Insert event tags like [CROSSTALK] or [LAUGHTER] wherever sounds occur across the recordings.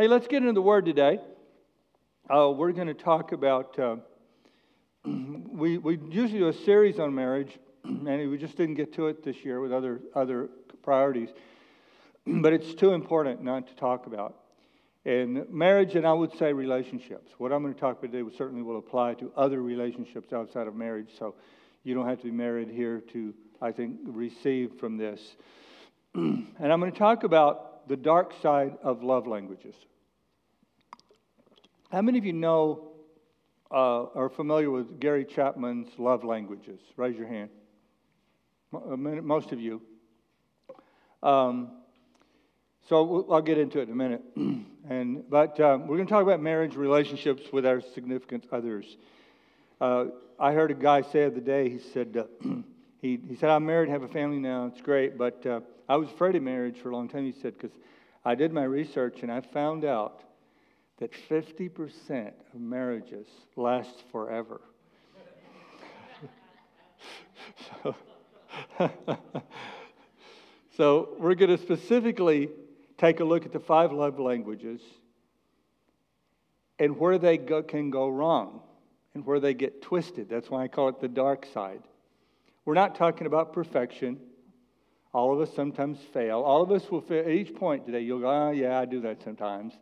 Hey, let's get into the word today. Uh, we're going to talk about, uh, [CLEARS THROAT] we, we usually do a series on marriage, [CLEARS THROAT] and we just didn't get to it this year with other, other priorities. [CLEARS THROAT] But it's too important not to talk about. And marriage, and I would say relationships. What I'm going to talk about today certainly will apply to other relationships outside of marriage. So you don't have to be married here to, I think, receive from this. and I'm going to talk about the dark side of love languages. How many of you know uh, are familiar with Gary Chapman's love languages? Raise your hand. Most of you. Um, so I'll get into it in a minute. [CLEARS THROAT] and, but um, we're going to talk about marriage relationships with our significant others. Uh, I heard a guy say the other day, he said, uh, [CLEARS THROAT] he, he said, I'm married, have a family now, it's great, but uh, I was afraid of marriage for a long time, he said, because I did my research and I found out that 50% of marriages last forever. so, [LAUGHS] so, we're going to specifically take a look at the five love languages and where they go, can go wrong and where they get twisted. That's why I call it the dark side. We're not talking about perfection. All of us sometimes fail. All of us will fail. At each point today, you'll go, oh, yeah, I do that sometimes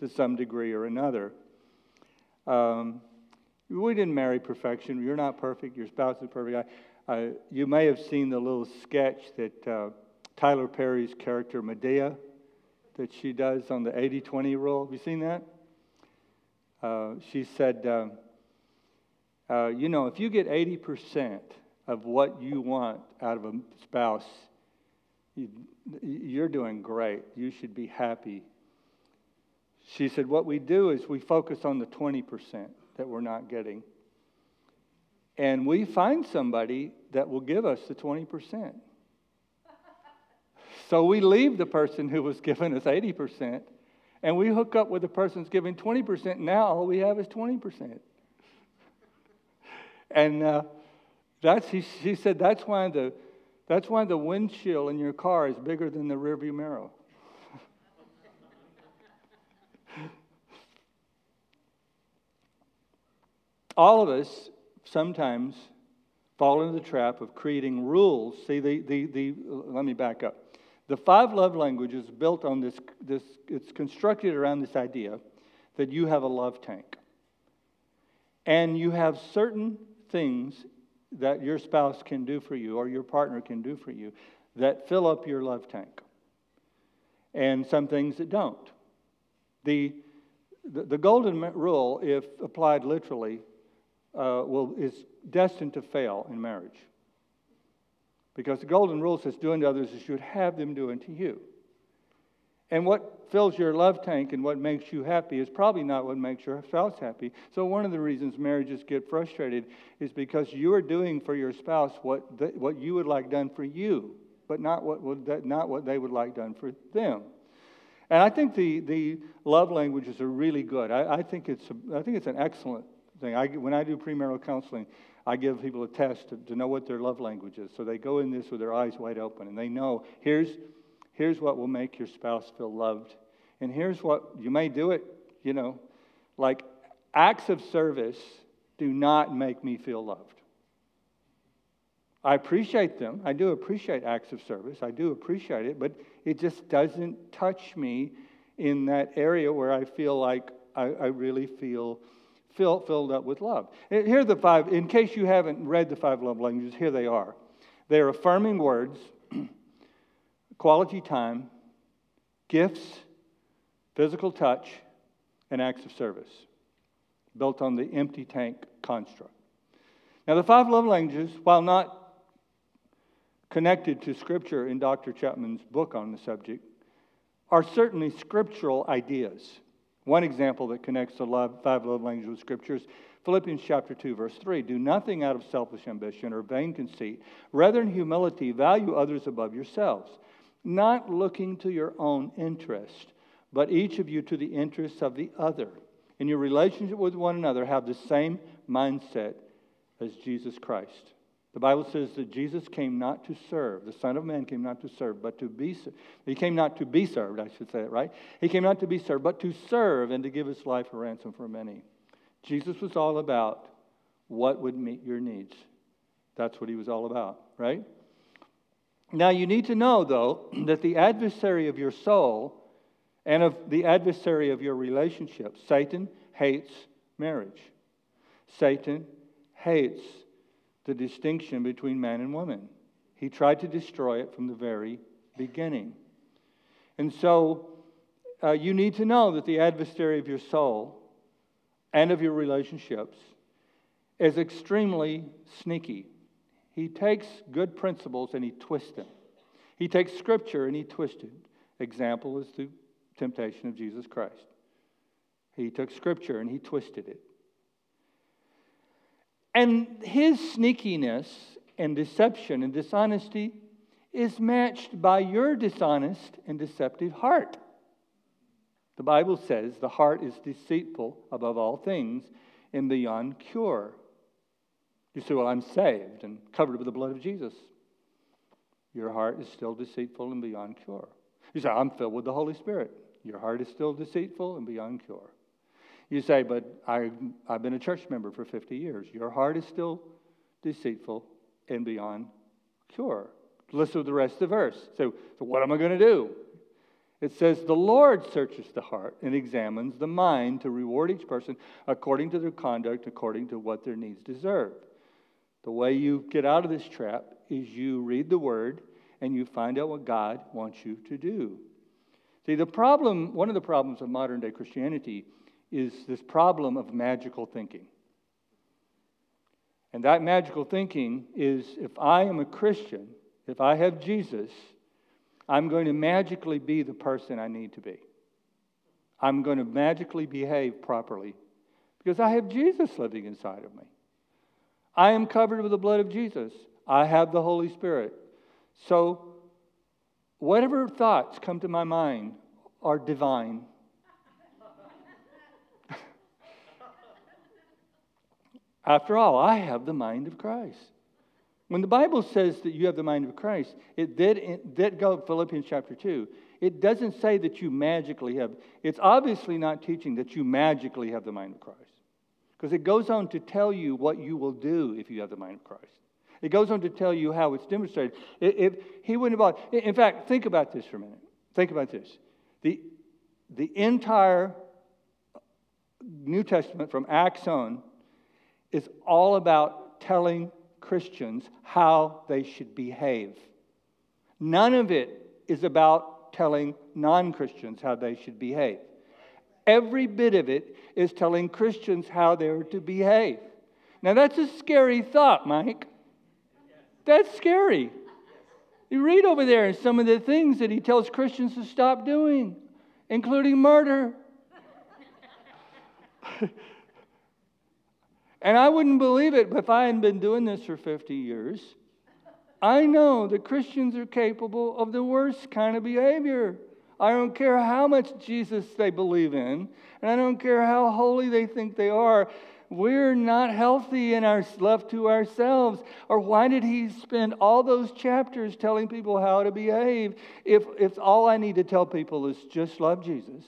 to some degree or another. Um, we didn't marry perfection. You're not perfect. Your spouse is perfect. I, uh, you may have seen the little sketch that uh, Tyler Perry's character, Madea, that she does on the 80 20 rule. Have you seen that? Uh, she said, uh, uh, You know, if you get 80% of what you want out of a spouse, you, are doing great. You should be happy. She said, What we do is we focus on the 20% that we're not getting. And we find somebody that will give us the 20%. So we leave the person who was giving us 80% and we hook up with the person who's giving 20%. Now all we have is 20%. And uh, that's, he, she said, that's why the that's why the windshield in your car is bigger than the rearview mirror. [LAUGHS] All of us sometimes fall into the trap of creating rules. See, the, the, the, let me back up. The five love languages built on this, this, it's constructed around this idea that you have a love tank. And you have certain things that your spouse can do for you or your partner can do for you that fill up your love tank, and some things that don't. The, the, the golden rule, if applied literally, uh, will, is destined to fail in marriage. Because the golden rule says, do unto others as you would have them do unto you. And what fills your love tank and what makes you happy is probably not what makes your spouse happy. So, one of the reasons marriages get frustrated is because you are doing for your spouse what, the, what you would like done for you, but not what, would, not what they would like done for them. And I think the, the love languages are really good. I, I think, it's a, I think it's an excellent thing. I, when I do premarital counseling, I give people a test to, to know what their love language is. So they go in this with their eyes wide open and they know here's here's what will make your spouse feel loved. And here's what you may do it, you know, like acts of service do not make me feel loved. I appreciate them. I do appreciate acts of service. I do appreciate it, but it just doesn't touch me in that area where I feel like I, I really feel fill, filled up with love. Here are the five, in case you haven't read the five love languages, here they are. They're affirming words, [CLEARS THROAT] quality time, gifts, physical touch, and acts of service, built on the empty tank construct. Now, the five love languages, while not connected to Scripture in Dr. Chapman's book on the subject, are certainly scriptural ideas. One example that connects the love, five love languages with Scripture is Philippians chapter 2, verse 3. Do nothing out of selfish ambition or vain conceit. Rather, in humility, value others above yourselves not looking to your own interest, but each of you to the interests of the other. In your relationship with one another, have the same mindset as Jesus Christ. The Bible says that Jesus came not to serve. The Son of Man came not to serve, but to be served. He came not to be served, I should say it right. He came not to be served, but to serve and to give his life a ransom for many. Jesus was all about what would meet your needs. That's what he was all about, right? Now, you need to know, though, [CLEARS THROAT] that the adversary of your soul and of the adversary of your relationship, Satan hates marriage. Satan hates the distinction between man and woman. He tried to destroy it from the very beginning. And so uh, you need to know that the adversary of your soul and of your relationships is extremely sneaky. He takes good principles and he twists them. He takes scripture and he twists it. Example is the temptation of Jesus Christ. He took scripture and he twisted it. And his sneakiness and deception and dishonesty is matched by your dishonest and deceptive heart. The Bible says the heart is deceitful above all things and beyond cure. You say, Well, I'm saved and covered with the blood of Jesus. Your heart is still deceitful and beyond cure. You say, I'm filled with the Holy Spirit. Your heart is still deceitful and beyond cure. You say, but I, I've been a church member for 50 years. Your heart is still deceitful and beyond cure. Listen to the rest of the verse. So, so what am I going to do? It says, The Lord searches the heart and examines the mind to reward each person according to their conduct, according to what their needs deserve. The way you get out of this trap is you read the word and you find out what God wants you to do. See, the problem, one of the problems of modern day Christianity is this problem of magical thinking. And that magical thinking is if I am a Christian, if I have Jesus, I'm going to magically be the person I need to be. I'm going to magically behave properly because I have Jesus living inside of me. I am covered with the blood of Jesus. I have the Holy Spirit. So, whatever thoughts come to my mind are divine. [LAUGHS] After all, I have the mind of Christ. When the Bible says that you have the mind of Christ, it did, did go Philippians chapter 2. It doesn't say that you magically have, it's obviously not teaching that you magically have the mind of Christ. Because it goes on to tell you what you will do if you have the mind of Christ. It goes on to tell you how it's demonstrated. If he wouldn't have, in fact, think about this for a minute. Think about this. The, the entire New Testament from Acts on is all about telling Christians how they should behave. None of it is about telling non Christians how they should behave. Every bit of it is telling Christians how they're to behave. Now, that's a scary thought, Mike. That's scary. You read over there some of the things that he tells Christians to stop doing, including murder. [LAUGHS] And I wouldn't believe it if I hadn't been doing this for 50 years. I know that Christians are capable of the worst kind of behavior. I don't care how much Jesus they believe in, and I don't care how holy they think they are. We're not healthy in our left to ourselves. Or why did he spend all those chapters telling people how to behave if, if all I need to tell people is just love Jesus?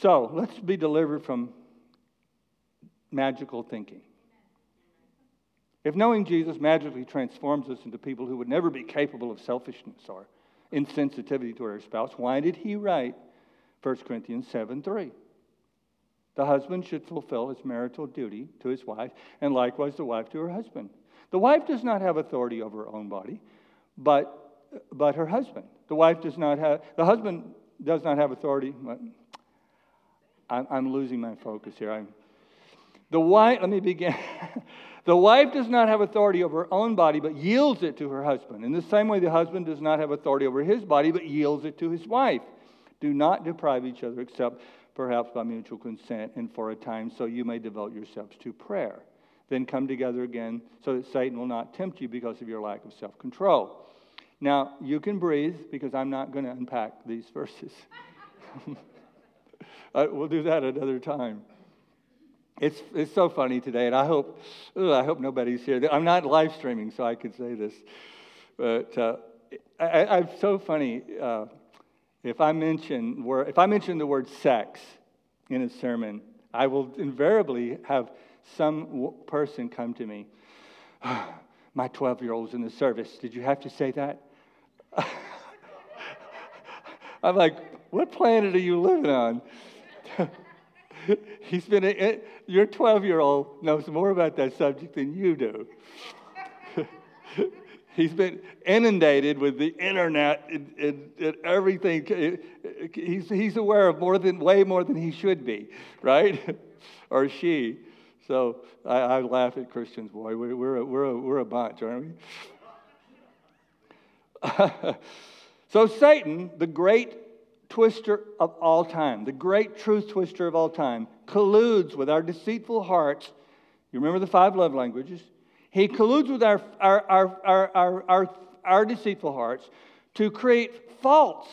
So let's be delivered from magical thinking. If knowing Jesus magically transforms us into people who would never be capable of selfishness or insensitivity to our spouse, why did he write 1 Corinthians 7 3? The husband should fulfill his marital duty to his wife, and likewise the wife to her husband. The wife does not have authority over her own body, but, but her husband. The wife does not have, the husband does not have authority. I'm, I'm losing my focus here. I'm, the wife, let me begin. [LAUGHS] the wife does not have authority over her own body, but yields it to her husband. In the same way, the husband does not have authority over his body, but yields it to his wife. Do not deprive each other except perhaps by mutual consent and for a time, so you may devote yourselves to prayer. Then come together again so that Satan will not tempt you because of your lack of self control. Now, you can breathe because I'm not going to unpack these verses. [LAUGHS] Uh, we'll do that another time. It's, it's so funny today, and I hope, ugh, I hope nobody's here. I'm not live streaming, so I can say this. But uh, I, am so funny. Uh, if I mention if I mention the word sex in a sermon, I will invariably have some person come to me. [SIGHS] My 12 year old's in the service. Did you have to say that? [LAUGHS] I'm like, what planet are you living on? [LAUGHS] [LAUGHS] He's been, a, eh, your 12 year old knows more about that subject than you do. [LAUGHS] He's been inundated with the internet and, and, and, everything. Eh, he's, he's aware of more than, way more than he should be, right? [LAUGHS] or she. So I, I, laugh at Christians, boy. We're, we're, a, we're, a, we're a bunch, aren't we? so Satan, the great twister of all time, the great truth twister of all time, colludes with our deceitful hearts. You remember the five love languages? He colludes with our, our, our, our, our, our, deceitful hearts to create false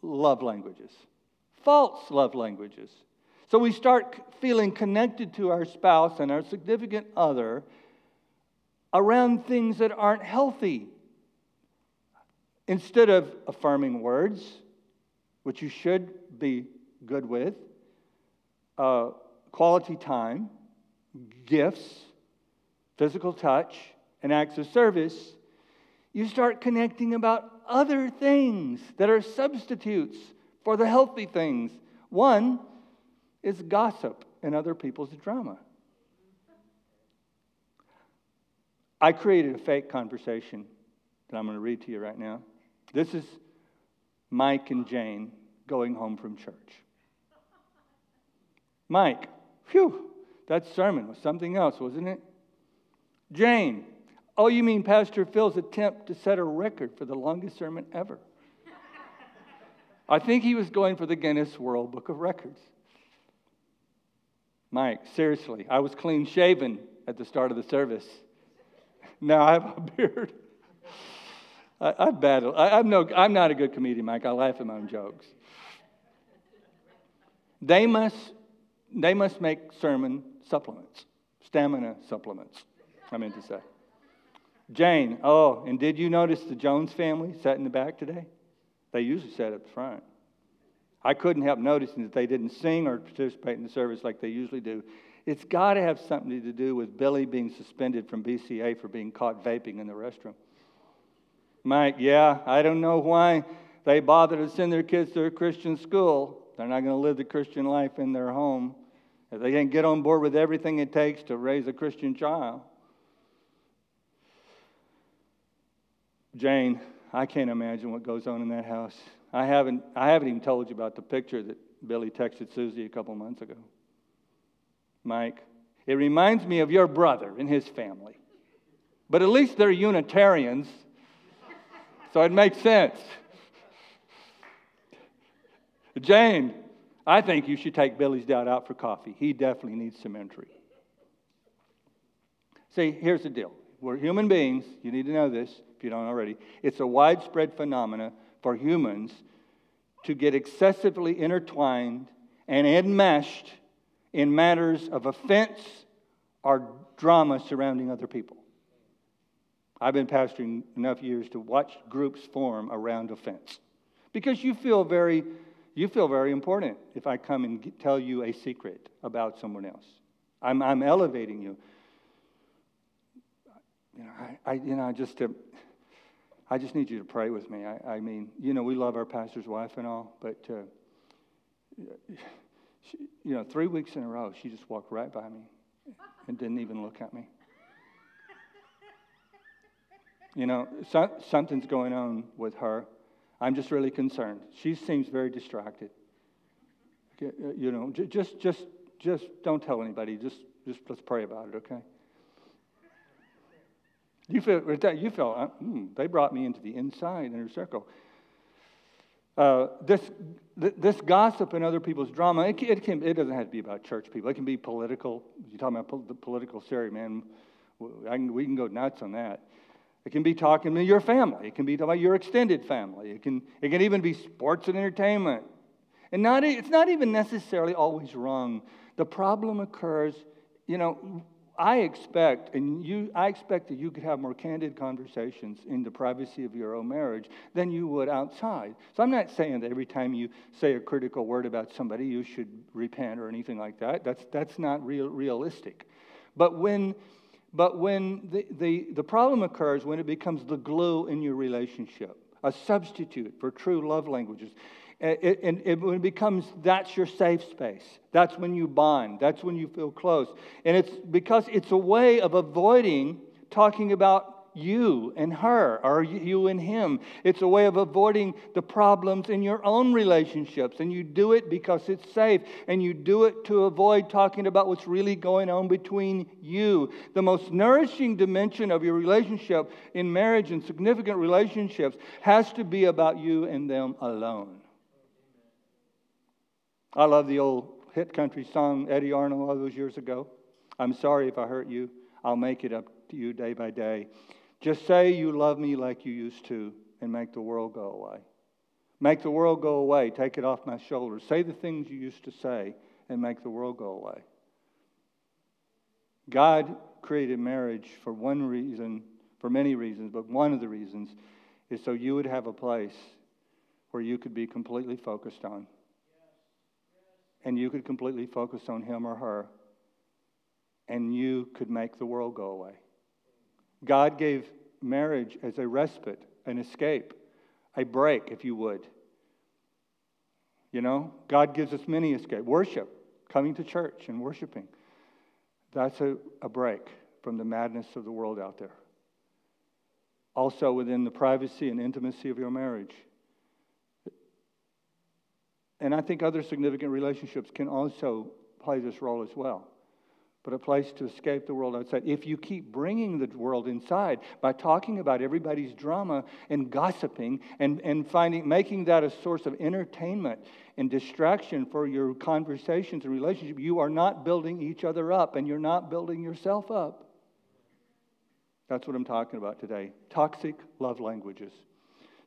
love languages. False love languages. So we start feeling connected to our spouse and our significant other around things that aren't healthy. Instead of affirming words, which you should be good with, uh, quality time, gifts, physical touch, and acts of service, you start connecting about other things that are substitutes for the healthy things. One is gossip and other people's drama. I created a fake conversation that I'm going to read to you right now. This is Mike and Jane going home from church. Mike, phew, that sermon was something else, wasn't it? Jane, oh, you mean Pastor Phil's attempt to set a record for the longest sermon ever? I think he was going for the Guinness World Book of Records. Mike, seriously, I was clean shaven at the start of the service. Now I have a beard. I, I battle. I, am no, I'm not a good comedian, Mike. I laugh at my own jokes. They must, they must make sermon supplements, stamina supplements, I meant to say. Jane, oh, and did you notice the Jones family sat in the back today? They usually sat up front. I couldn't help noticing that they didn't sing or participate in the service like they usually do. It's got to have something to do with Billy being suspended from BCA for being caught vaping in the restroom. Mike, yeah, I don't know why they bother to send their kids to a Christian school. They're not going to live the Christian life in their home. If they can't get on board with everything it takes to raise a Christian child. Jane, I can't imagine what goes on in that house. I haven't, I haven't even told you about the picture that Billy texted Susie a couple months ago. Mike, it reminds me of your brother and his family. But at least they're Unitarians so it makes sense. Jane, I think you should take Billy's dad out for coffee. He definitely needs some entry. See, here's the deal. We're human beings. You need to know this if you don't already. It's a widespread phenomenon for humans to get excessively intertwined and enmeshed in matters of offense or drama surrounding other people. I've been pastoring enough years to watch groups form around offense because you feel very, you feel very important if I come and tell you a secret about someone else. I'm, I'm elevating you. You know, I, I you know, just to, I just need you to pray with me. I, I mean, you know, we love our pastor's wife and all, but, uh, she, you know, three weeks in a row, she just walked right by me and didn't even look at me. You know, so, something's going on with her. I'm just really concerned. She seems very distracted. Uh, you know, just, just, just don't tell anybody. Just, just let's pray about it, okay? You feel, you feel mm, they brought me into the inside inner circle. Uh, this, this gossip and other people's drama, it, it, can, it doesn't have to be about church people. It can be political. You're talking about the political series, man. Can, we can go nuts on that. It can be talking to your family. It can be about your extended family. It can, it can even be sports and entertainment. And not, it's not even necessarily always wrong. The problem occurs, you know, I expect, and you, I expect that you could have more candid conversations in the privacy of your own marriage than you would outside. So I'm not saying that every time you say a critical word about somebody, you should repent or anything like that. That's, that's not real, realistic. But when, but when the, the, the problem occurs when it becomes the glue in your relationship, a substitute for true love languages. And it, it, it, becomes that's your safe space. That's when you bond. That's when you feel close. And it's because it's a way of avoiding talking about you and her or you and him. It's a way of avoiding the problems in your own relationships. And you do it because it's safe. And you do it to avoid talking about what's really going on between you. The most nourishing dimension of your relationship in marriage and significant relationships has to be about you and them alone. I love the old hit country song, Eddy Arnold, all those years ago. I'm sorry if I hurt you. I'll make it up to you day by day. Just say you love me like you used to and make the world go away. Make the world go away. Take it off my shoulders. Say the things you used to say and make the world go away. God created marriage for one reason, for many reasons, but one of the reasons is so you would have a place where you could be completely focused on. And you could completely focus on him or her. And you could make the world go away. God gave marriage as a respite, an escape, a break, if you would. You know, God gives us many escape. Worship, coming to church and worshiping. That's a, a break from the madness of the world out there. Also, within the privacy and intimacy of your marriage. And I think other significant relationships can also play this role as well but a place to escape the world outside. If you keep bringing the world inside by talking about everybody's drama and gossiping and, and finding, making that a source of entertainment and distraction for your conversations and relationships, you are not building each other up and you're not building yourself up. That's what I'm talking about today toxic love languages.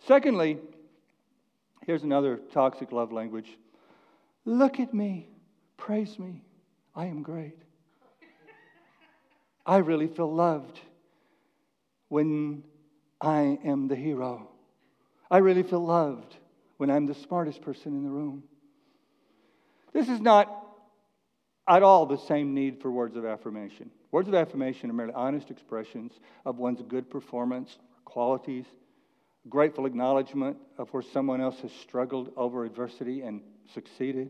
Secondly, here's another toxic love language look at me, praise me, I am great. I really feel loved when I am the hero. I really feel loved when I'm the smartest person in the room. This is not at all the same need for words of affirmation. Words of affirmation are merely honest expressions of one's good performance, qualities, grateful acknowledgement of where someone else has struggled over adversity and succeeded.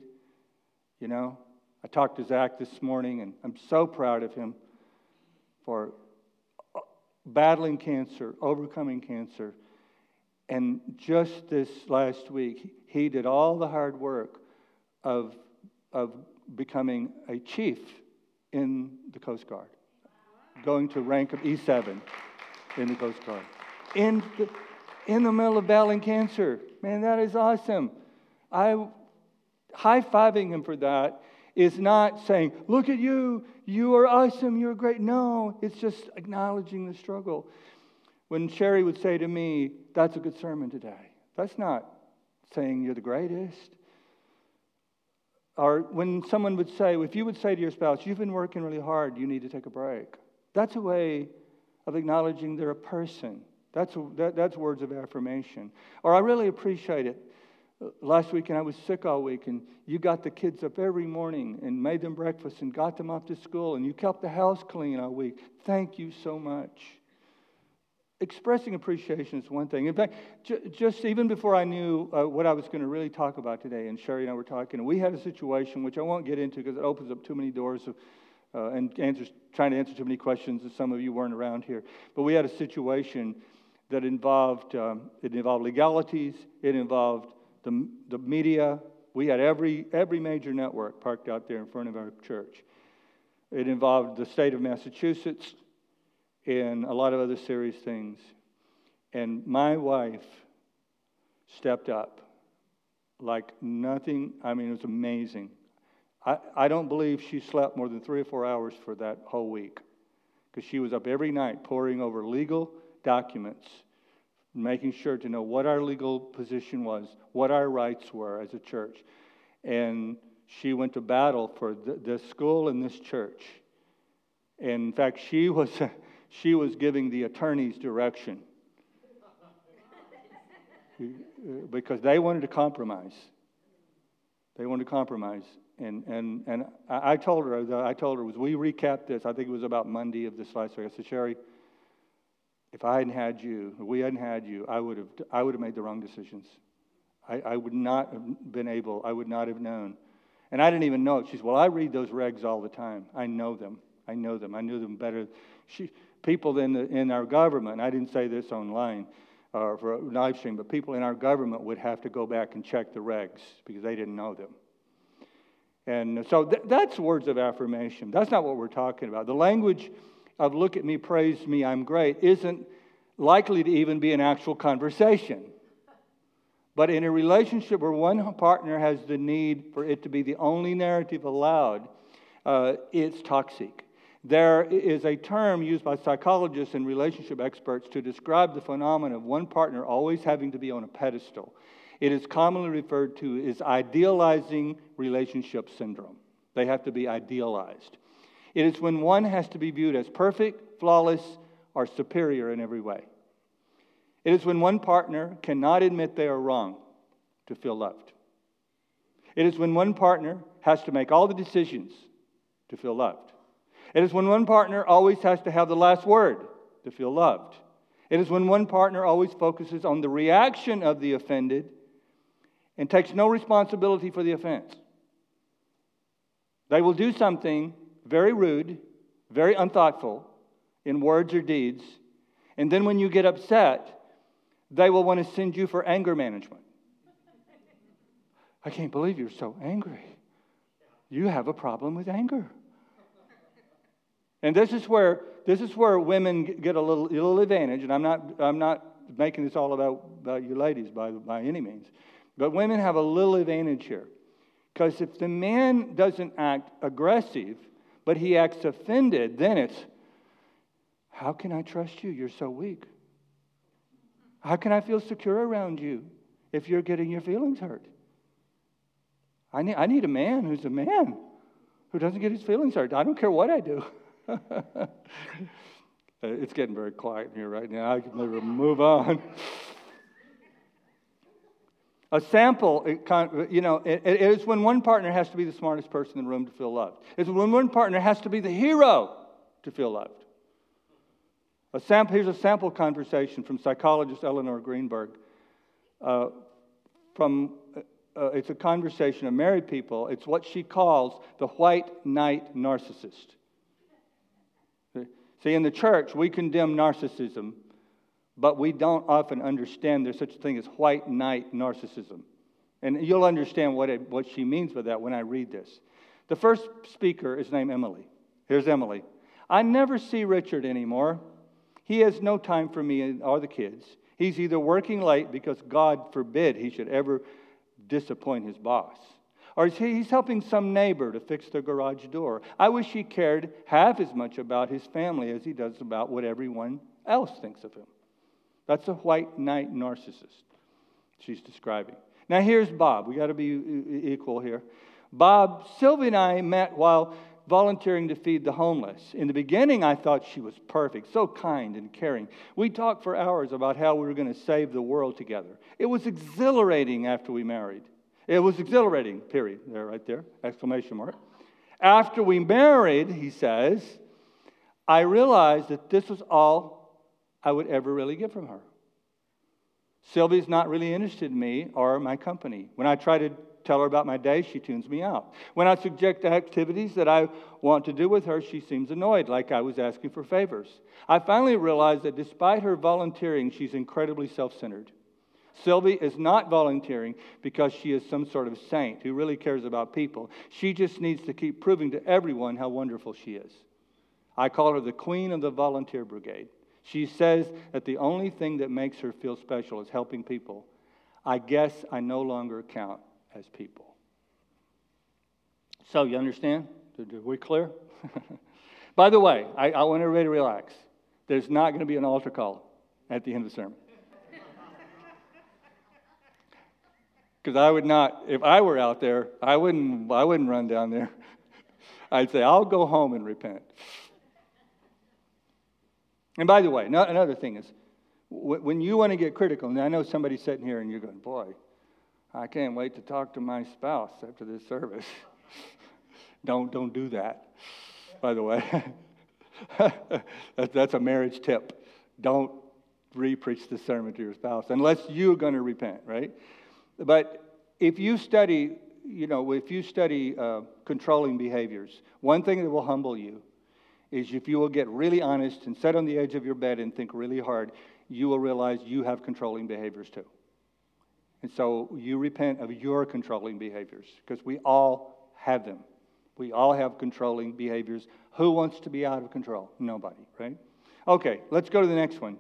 You know, I talked to Zach this morning, and I'm so proud of him for uh, battling cancer, overcoming cancer. And just this last week, he did all the hard work of, of becoming a chief in the Coast Guard, going to rank of E7 in the Coast Guard. In the, in the middle of battling cancer. Man, that is awesome. I high fiving him for that is not saying, Look at you, you are awesome, you're great. No, it's just acknowledging the struggle. When Sherry would say to me, That's a good sermon today, that's not saying you're the greatest. Or when someone would say, if you would say to your spouse, You've been working really hard, you need to take a break, that's a way of acknowledging they're a person. That's, that, that's words of affirmation. Or I really appreciate it last weekend I was sick all week, and you got the kids up every morning and made them breakfast and got them off to school, and you kept the house clean all week. Thank you so much. Expressing appreciation is one thing. In fact, just even before I knew uh, what I was going to really talk about today, and Sherry and I were talking, and we had a situation which I won't get into because it opens up too many doors of, uh, and answers, trying to answer too many questions that some of you weren't around here. But we had a situation that involved um, it involved legalities, it involved the, the media. We had every, every major network parked out there in front of our church. It involved the state of Massachusetts and a lot of other serious things. And my wife stepped up like nothing. I mean, it was amazing. I, I don't believe she slept more than three or four hours for that whole week because she was up every night poring over legal documents making sure to know what our legal position was, what our rights were as a church. And she went to battle for th- this school and this church. And in fact, she [LAUGHS] was, she was giving the attorneys direction because they wanted to compromise. They wanted to compromise. And, and, and I told her, I told her, was we recap this, I think it was about Monday of this last week. I said, Sherry, if I hadn't had you, if we hadn't had you, I would have, I would have made the wrong decisions. I, I would not have been able, I would not have known. And I didn't even know it. She said, Well, I read those regs all the time. I know them. I know them. I knew them better. She, people in, the, in our government, I didn't say this online or uh, for a live stream, but people in our government would have to go back and check the regs because they didn't know them. And so th- that's words of affirmation. That's not what we're talking about. The language of look at me, praise me, I'm great isn't likely to even be an actual conversation. But in a relationship where one partner has the need for it to be the only narrative allowed, uh, it's toxic. There is a term used by psychologists and relationship experts to describe the phenomenon of one partner always having to be on a pedestal. It is commonly referred to as idealizing relationship syndrome. They have to be idealized. It is when one has to be viewed as perfect, flawless, or superior in every way. It is when one partner cannot admit they are wrong to feel loved. It is when one partner has to make all the decisions to feel loved. It is when one partner always has to have the last word to feel loved. It is when one partner always focuses on the reaction of the offended and takes no responsibility for the offense. They will do something very rude, very unthoughtful in words or deeds, and then when you get upset, they will want to send you for anger management. I can't believe you're so angry. You have a problem with anger. And this is where this is where women get a little, a little advantage, and I'm not I'm not making this all about, about you ladies by, by any means. But women have a little advantage here. Because if the man doesn't act aggressive, but he acts offended, then it's, how can I trust you? You're so weak. How can I feel secure around you if you're getting your feelings hurt? I need, I need a man who's a man who doesn't get his feelings hurt. I don't care what I do. [LAUGHS] it's getting very quiet here right now. I can never move on. A sample, you know, it is when one partner has to be the smartest person in the room to feel loved. It's when one partner has to be the hero to feel loved. A sample, here's a sample conversation from psychologist Elinor Greenberg. Uh, from, uh, it's a conversation of married people. It's what she calls the white knight narcissist. See, in the church, we condemn narcissism, but we don't often understand there's such a thing as white knight narcissism. And you'll understand what, it, what she means by that when I read this. The first speaker is named Emily. Here's Emily. I never see Richard anymore. He has no time for me or the kids. He's either working late because God forbid he should ever disappoint his boss, or he's helping some neighbor to fix their garage door. I wish he cared half as much about his family as he does about what everyone else thinks of him. That's a white knight narcissist she's describing. Now, here's Bob. We got to be equal here. Bob, Sylvie and I met while volunteering to feed the homeless. In the beginning, I thought she was perfect, so kind and caring. We talked for hours about how we were going to save the world together. It was exhilarating after we married. It was exhilarating, period. There, right there, exclamation mark. After we married, he says, I realized that this was all I would ever really get from her. Sylvie's not really interested in me or my company. When I try to tell her about my day, she tunes me out. When I suggest activities that I want to do with her, she seems annoyed, like I was asking for favors. I finally realized that despite her volunteering, she's incredibly self centered. Sylvie is not volunteering because she is some sort of saint who really cares about people. She just needs to keep proving to everyone how wonderful she is. I call her the queen of the volunteer brigade. She says that the only thing that makes her feel special is helping people. I guess I no longer count as people. So, you understand? Are we clear? [LAUGHS] By the way, I, I want everybody to relax. There's not going to be an altar call at the end of the sermon. [LAUGHS] Because I would not, if I were out there, I wouldn't, I wouldn't run down there. [LAUGHS] I'd say, I'll go home and repent. And by the way, another thing is, when you want to get critical, and I know somebody's sitting here and you're going, boy, I can't wait to talk to my spouse after this service. [LAUGHS] don't, don't do that, by the way. [LAUGHS] that's a marriage tip. Don't re-preach the sermon to your spouse unless you're going to repent, right? But if you study, you know, if you study uh, controlling behaviors, one thing that will humble you is if you will get really honest and sit on the edge of your bed and think really hard, you will realize you have controlling behaviors too. And so you repent of your controlling behaviors because we all have them. We all have controlling behaviors. Who wants to be out of control? Nobody, right? Okay, let's go to the next one.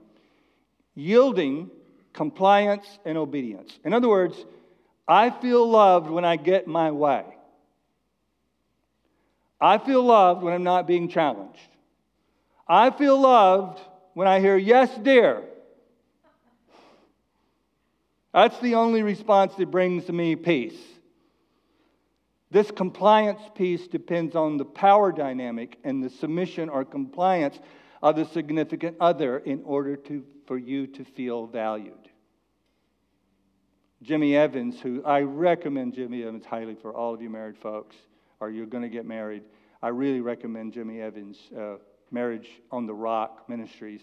Yielding, compliance, and obedience. In other words, I feel loved when I get my way. I feel loved when I'm not being challenged. I feel loved when I hear, Yes, dear. That's the only response that brings me peace. This compliance piece depends on the power dynamic and the submission or compliance of the significant other in order to, for you to feel valued. Jimmy Evans, who I recommend Jimmy Evans highly for all of you married folks, or you're going to get married. I really recommend Jimmy Evans' uh, Marriage on the Rock Ministries.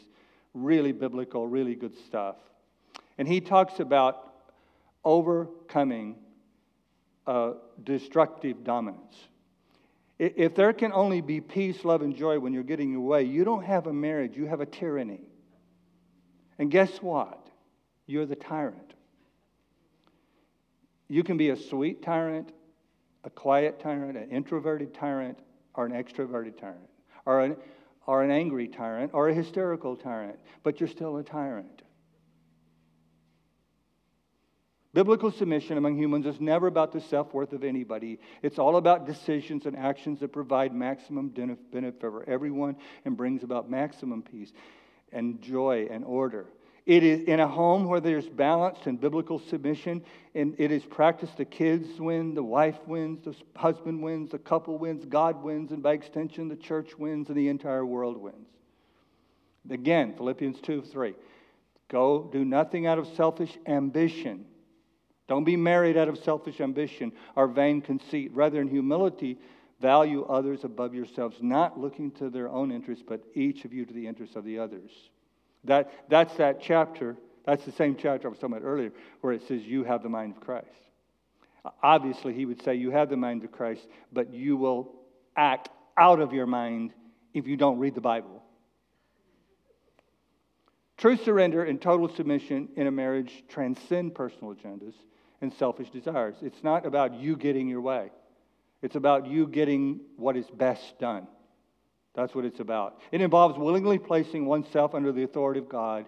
Really biblical, really good stuff. And he talks about overcoming uh, destructive dominance. If there can only be peace, love, and joy when you're getting your way, you don't have a marriage, you have a tyranny. And guess what? You're the tyrant. You can be a sweet tyrant, a quiet tyrant, an introverted tyrant, or an extroverted tyrant, or an, or an angry tyrant, or a hysterical tyrant, but you're still a tyrant. Biblical submission among humans is never about the self worth of anybody. It's all about decisions and actions that provide maximum benefit for everyone and brings about maximum peace and joy and order. It is in a home where there's balance and biblical submission, and it is practiced. The kids win, the wife wins, the husband wins, the couple wins, God wins, and by extension, the church wins, and the entire world wins. Again, Philippians 2 3. Go do nothing out of selfish ambition don't be married out of selfish ambition or vain conceit. Rather, in humility, value others above yourselves, not looking to their own interests, but each of you to the interests of the others. That, that's that chapter. That's the same chapter I was talking about earlier, where it says, You have the mind of Christ. Obviously, he would say, You have the mind of Christ, but you will act out of your mind if you don't read the Bible. True surrender and total submission in a marriage transcend personal agendas and selfish desires. It's not about you getting your way, it's about you getting what is best done. That's what it's about. It involves willingly placing oneself under the authority of God,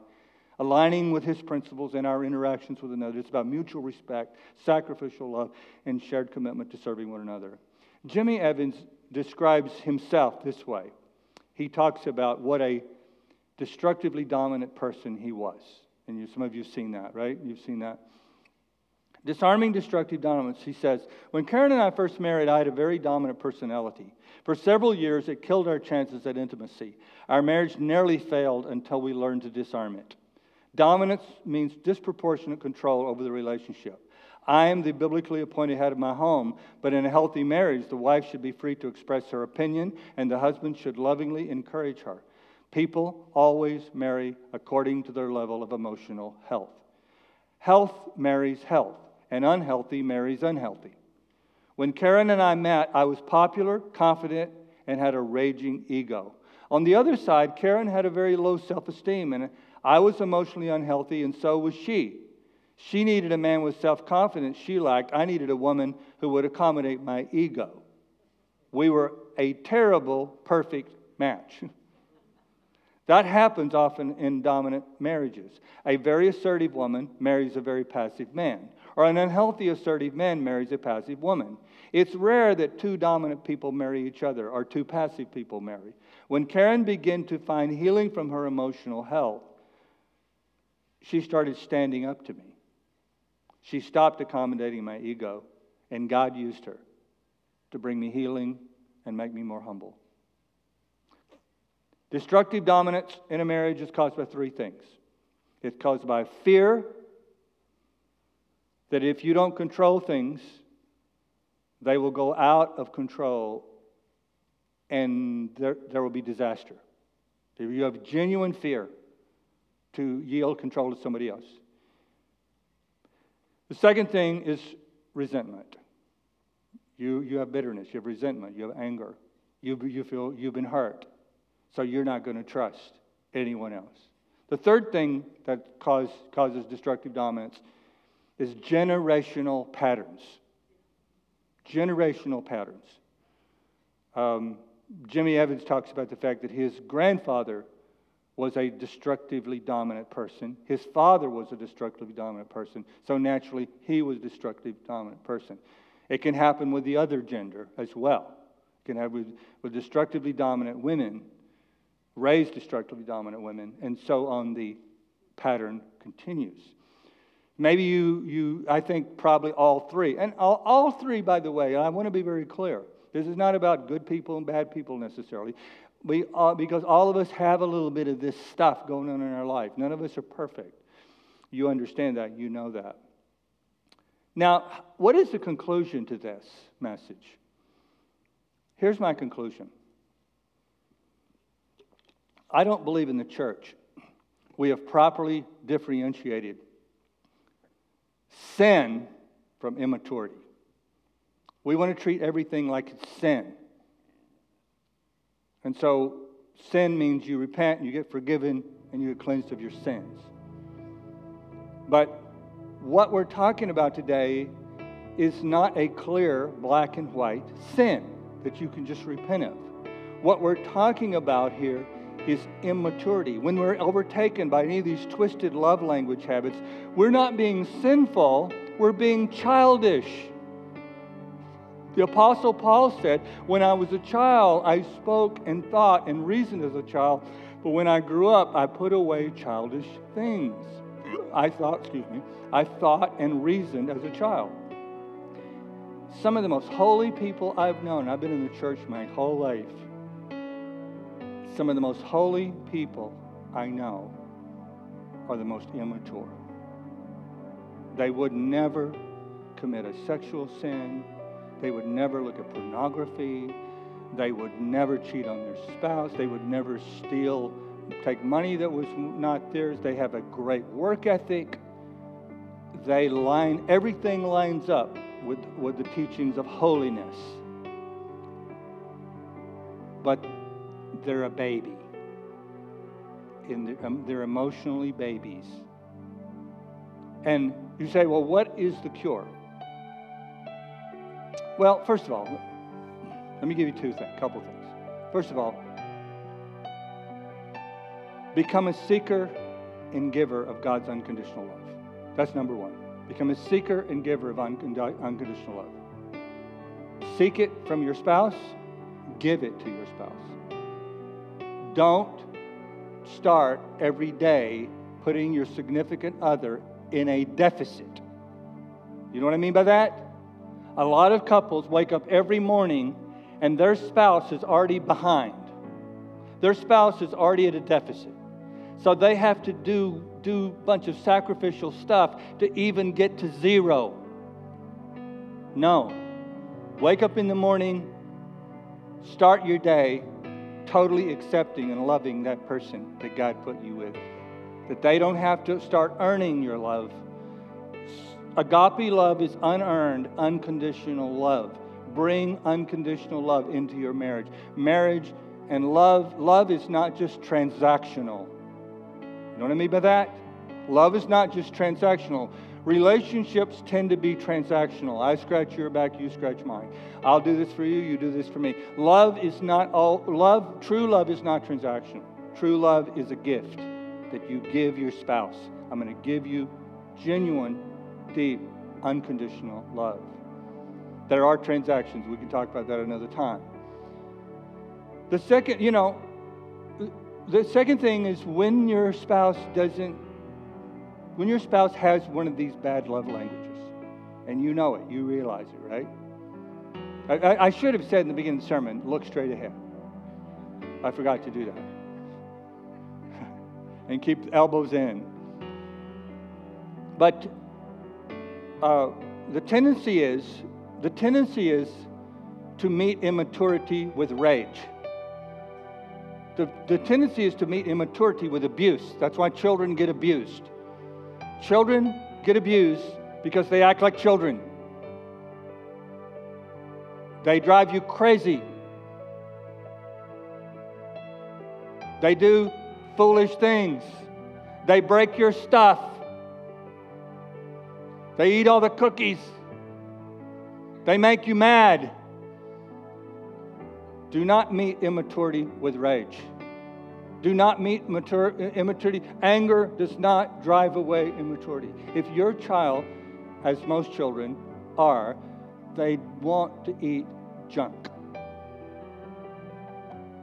aligning with His principles in our interactions with another. It's about mutual respect, sacrificial love, and shared commitment to serving one another. Jimmy Evans describes himself this way he talks about what a destructively dominant person he was. And you, some of you have seen that, right? You've seen that. Disarming destructive dominance, he says, When Karen and I first married, I had a very dominant personality. For several years, it killed our chances at intimacy. Our marriage nearly failed until we learned to disarm it. Dominance means disproportionate control over the relationship. I am the biblically appointed head of my home, but in a healthy marriage, the wife should be free to express her opinion, and the husband should lovingly encourage her. People always marry according to their level of emotional health. Health marries health and unhealthy marries unhealthy. When Karen and I met, I was popular, confident, and had a raging ego. On the other side, Karen had a very low self esteem, and I was emotionally unhealthy, and so was she. She needed a man with self confidence she lacked. I needed a woman who would accommodate my ego. We were a terrible, perfect match. [LAUGHS] That happens often in dominant marriages. A very assertive woman marries a very passive man or an unhealthy assertive man marries a passive woman. It's rare that two dominant people marry each other or two passive people marry. When Karen began to find healing from her emotional health, she started standing up to me. She stopped accommodating my ego, and God used her to bring me healing and make me more humble. Destructive dominance in a marriage is caused by three things it's caused by fear that if you don't control things, they will go out of control and there, there will be disaster. If you have genuine fear to yield control to somebody else. The second thing is resentment. You, you have bitterness, you have resentment, you have anger, you, you feel you've been hurt, so you're not going to trust anyone else. The third thing that cause, causes destructive dominance is generational patterns. Generational patterns. Um, Jimmy Evans talks about the fact that his grandfather was a destructively dominant person. His father was a destructively dominant person. So naturally, he was a destructively dominant person. It can happen with the other gender as well. It can happen with, with destructively dominant women, raised destructively dominant women, and so on the pattern continues. Maybe you, you I think probably all three. And all, all three, by the way, I want to be very clear. This is not about good people and bad people necessarily. We, uh, because all of us have a little bit of this stuff going on in our life. None of us are perfect. You understand that. You know that. Now, what is the conclusion to this message? Here's my conclusion I don't believe in the church we have properly differentiated sin from immaturity. We want to treat everything like it's sin. And so, sin means you repent, and you get forgiven, and you're cleansed of your sins. But what we're talking about today is not a clear black and white sin that you can just repent of. What we're talking about here is immaturity. When we're overtaken by any of these twisted love language habits, we're not being sinful, we're being childish. The Apostle Paul said, When I was a child, I spoke and thought and reasoned as a child, but when I grew up, I put away childish things. I thought, excuse me, I thought and reasoned as a child. Some of the most holy people I've known, I've been in the church my whole life. Some of the most holy people I know are the most immature. They would never commit a sexual sin. They would never look at pornography. They would never cheat on their spouse. They would never steal, take money that was not theirs. They have a great work ethic. They line, everything lines up with, with the teachings of holiness. But they're a baby. The, um, they're emotionally babies. And you say, well, what is the cure? Well, first of all, let me give you two things, couple things. First of all, become a seeker and giver of God's unconditional love. That's number one. Become a seeker and giver of unconditional love. Seek it from your spouse, give it to your spouse. Don't start every day putting your significant other in a deficit. You know what I mean by that? A lot of couples wake up every morning and their spouse is already behind. Their spouse is already at a deficit. So they have to do do a bunch of sacrificial stuff to even get to zero. No. Wake up in the morning, start your day totally accepting and loving that person that God put you with. That they don't have to start earning your love. Agape love is unearned, unconditional love. Bring unconditional love into your marriage. Marriage and love, love is not just transactional. You know what I mean by that? Love is not just transactional. Relationships tend to be transactional. I scratch your back, you scratch mine. I'll do this for you, you do this for me. Love is not all love, true love is not transactional. True love is a gift that you give your spouse. I'm going to give you genuine deep, unconditional love. There are transactions. We can talk about that another time. The second, you know, the second thing is when your spouse doesn't, when your spouse has one of these bad love languages, And you know it, you realize it, right? I, I, I should have said in the beginning of the sermon, look straight ahead. I forgot to do that. [LAUGHS] and keep elbows in. But uh, the tendency is, the tendency is to meet immaturity with rage. The, the tendency is to meet immaturity with abuse. That's why children get abused. Children get abused because they act like children. They drive you crazy. They do foolish things. They break your stuff. They eat all the cookies. They make you mad. Do not meet immaturity with rage. Do not meet mature, immaturity. Anger does not drive away immaturity. If your child, as most children are, they want to eat junk.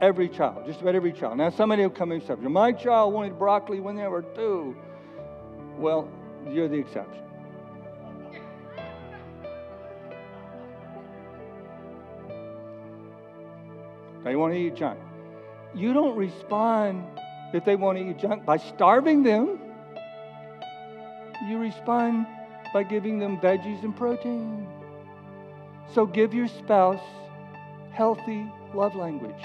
Every child, just about every child. Now, somebody will come and say, My child wanted broccoli when they were two. Well, you're the exception. They want to eat junk. You don't respond if they want to eat junk by starving them. You respond by giving them veggies and protein. So give your spouse healthy love language,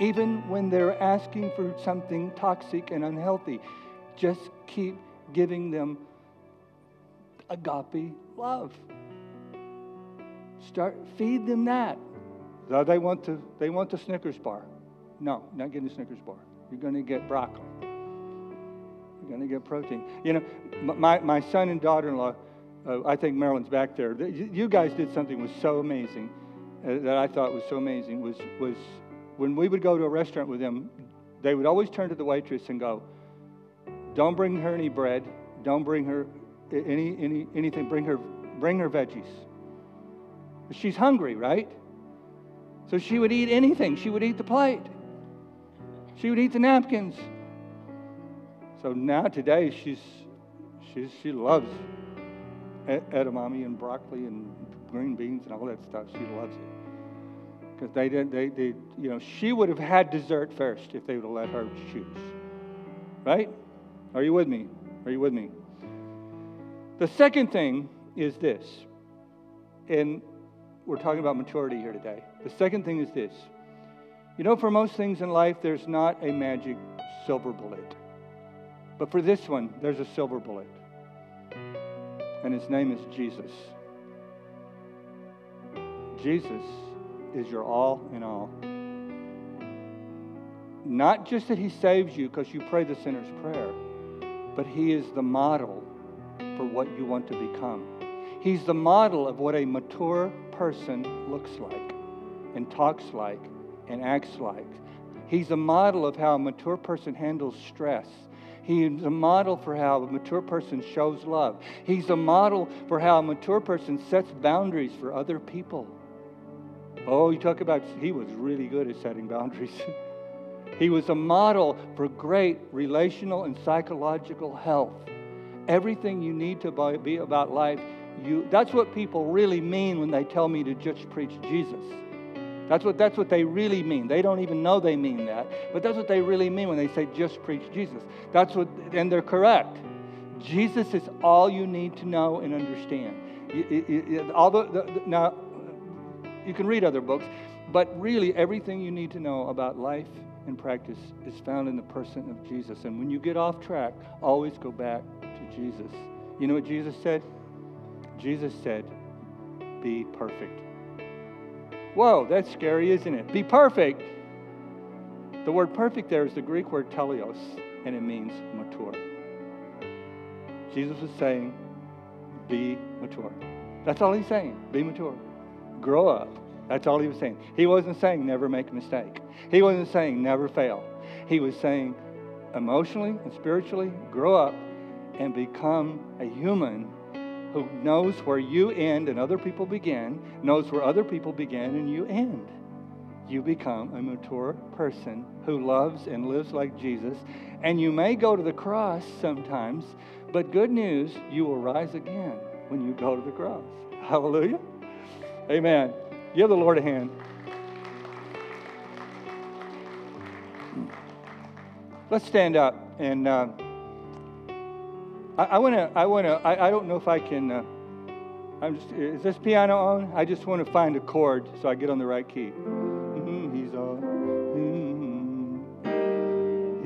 even when they're asking for something toxic and unhealthy. Just keep giving them agape love. Start feed them that. They want to they want the Snickers bar. No, not getting the Snickers bar. You're going to get broccoli. You're going to get protein. You know, my, my son and daughter-in-law, uh, I think Marilyn's back there. You guys did something was so amazing uh, that I thought was so amazing was was when we would go to a restaurant with them, they would always turn to the waitress and go, "Don't bring her any bread. Don't bring her any any anything. Bring her bring her veggies. She's hungry, right?" So she would eat anything. She would eat the plate. She would eat the napkins. So now today she's, she's she loves edamame and broccoli and green beans and all that stuff. She loves it because they didn't. They, they you know she would have had dessert first if they would have let her choose. Right? Are you with me? Are you with me? The second thing is this, and we're talking about maturity here today. The second thing is this you know, for most things in life, there's not a magic silver bullet. But for this one, there's a silver bullet. And his name is Jesus. Jesus is your all in all. Not just that he saves you because you pray the sinner's prayer, but he is the model for what you want to become. He's the model of what a mature person looks like and talks like and acts like. He's a model of how a mature person handles stress. He's a model for how a mature person shows love. He's a model for how a mature person sets boundaries for other people. Oh, you talk about, he was really good at setting boundaries. [LAUGHS] he was a model for great relational and psychological health. Everything you need to be about life, you, that's what people really mean when they tell me to just preach Jesus. That's what, that's what they really mean. They don't even know they mean that, but that's what they really mean when they say just preach Jesus. That's what, and they're correct. Jesus is all you need to know and understand. all the, the, now, you can read other books, but really everything you need to know about life and practice is found in the person of Jesus. And when you get off track, always go back to Jesus. You know what Jesus said? Jesus said, Be perfect Whoa, that's scary, isn't it? Be perfect. The word perfect there is the Greek word teleios, and it means mature. Jesus was saying, be mature. That's all he's saying. Be mature. Grow up. That's all he was saying. He wasn't saying never make a mistake. He wasn't saying never fail. He was saying emotionally and spiritually, grow up and become a human who knows where you end and other people begin, knows where other people begin and you end. You become a mature person who loves and lives like Jesus. And you may go to the cross sometimes, but good news, you will rise again. when you go to the cross. Hallelujah. Amen. Give the Lord a hand. Let's stand up and uh, I want to. I want to. I, I, don't know if I can. Uh, I'm just. Is this piano on? I just want to find a chord so I get on the right key. Mm-hmm, he's all. Mm-hmm,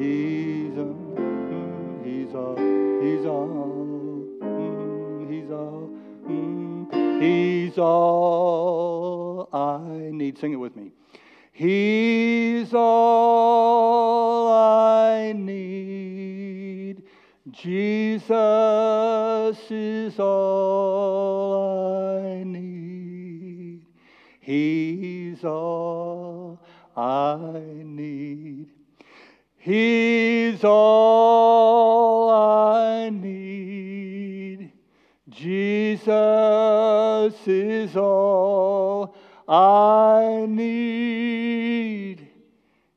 he's all. Mm, he's all. He's all. Mm, he's all. Mm, he's all I need. Sing it with me. He's all I need. Jesus is all I need. He's all I need. He's all I need. Jesus is all I need.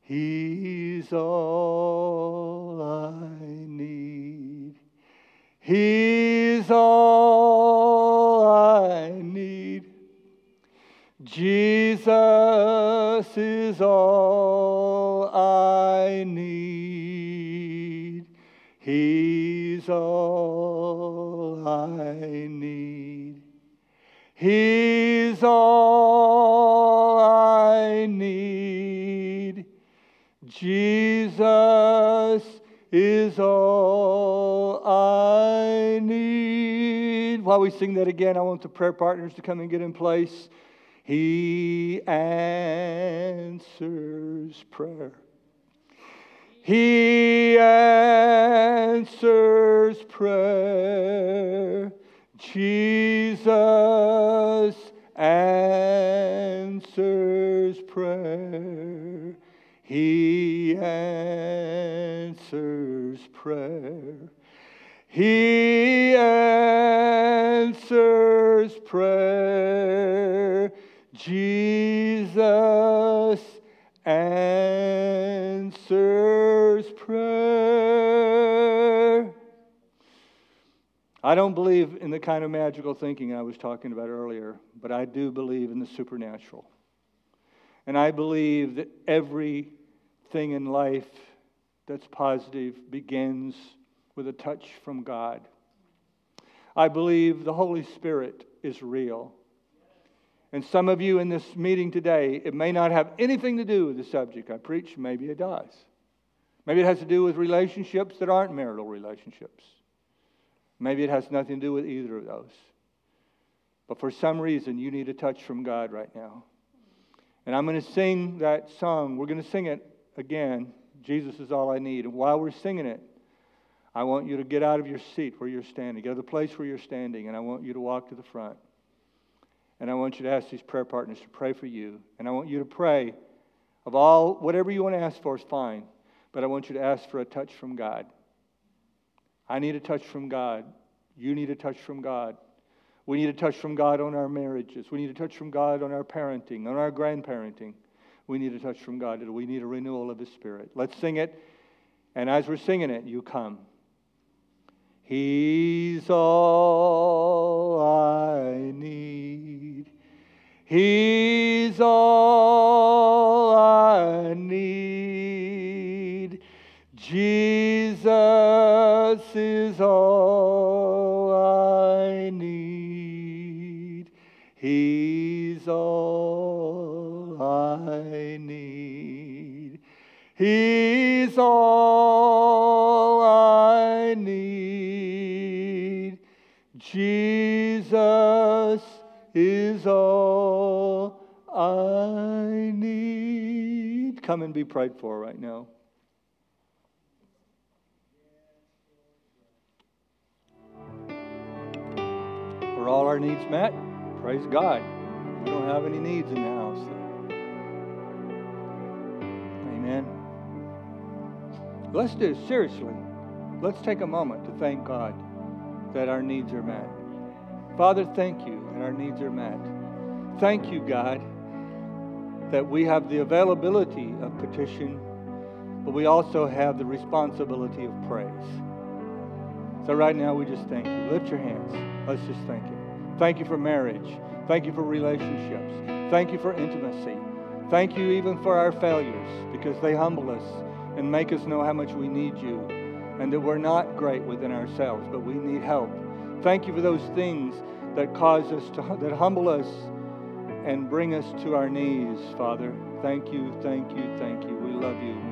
He's all He's all I need. Jesus is all sing that again, I want the prayer partners to come and get in place. He answers prayer. He answers prayer. Jesus answers prayer. He answers prayer. He answers prayer. Jesus answers prayer. I don't believe in the kind of magical thinking I was talking about earlier, but I do believe in the supernatural. And I believe that everything in life that's positive begins with a touch from God. I believe the Holy Spirit is real. And some of you in this meeting today, it may not have anything to do with the subject I preach, maybe it does. Maybe it has to do with relationships that aren't marital relationships. Maybe it has nothing to do with either of those. But for some reason, you need a touch from God right now. And I'm going to sing that song. We're going to sing it again. Jesus is all I need. And while we're singing it, I want you to get out of your seat where you're standing, get out of the place where you're standing, and I want you to walk to the front. And I want you to ask these prayer partners to pray for you. And I want you to pray of all, whatever you want to ask for is fine, but I want you to ask for a touch from God. I need a touch from God. You need a touch from God. We need a touch from God on our marriages. We need a touch from God on our parenting, on our grandparenting. We need a touch from God. We need a renewal of His Spirit. Let's sing it. And as we're singing it, you come. He's all I need. He's all I need. Jesus is all I need. He's all I need. He's all Come and be prayed for right now. Are all our needs met? Praise God. We don't have any needs in the house. Amen. Let's do, seriously, let's take a moment to thank God that our needs are met. Father, thank you that our needs are met. Thank you, God, that we have the availability of petition, but we also have the responsibility of praise. So right now, we just thank you. Lift your hands. Let's just thank you. Thank you for marriage. Thank you for relationships. Thank you for intimacy. Thank you even for our failures because they humble us and make us know how much we need you and that we're not great within ourselves, but we need help. Thank you for those things that cause us to, that humble us and bring us to our knees, Father. Thank you, thank you, thank you. We love you.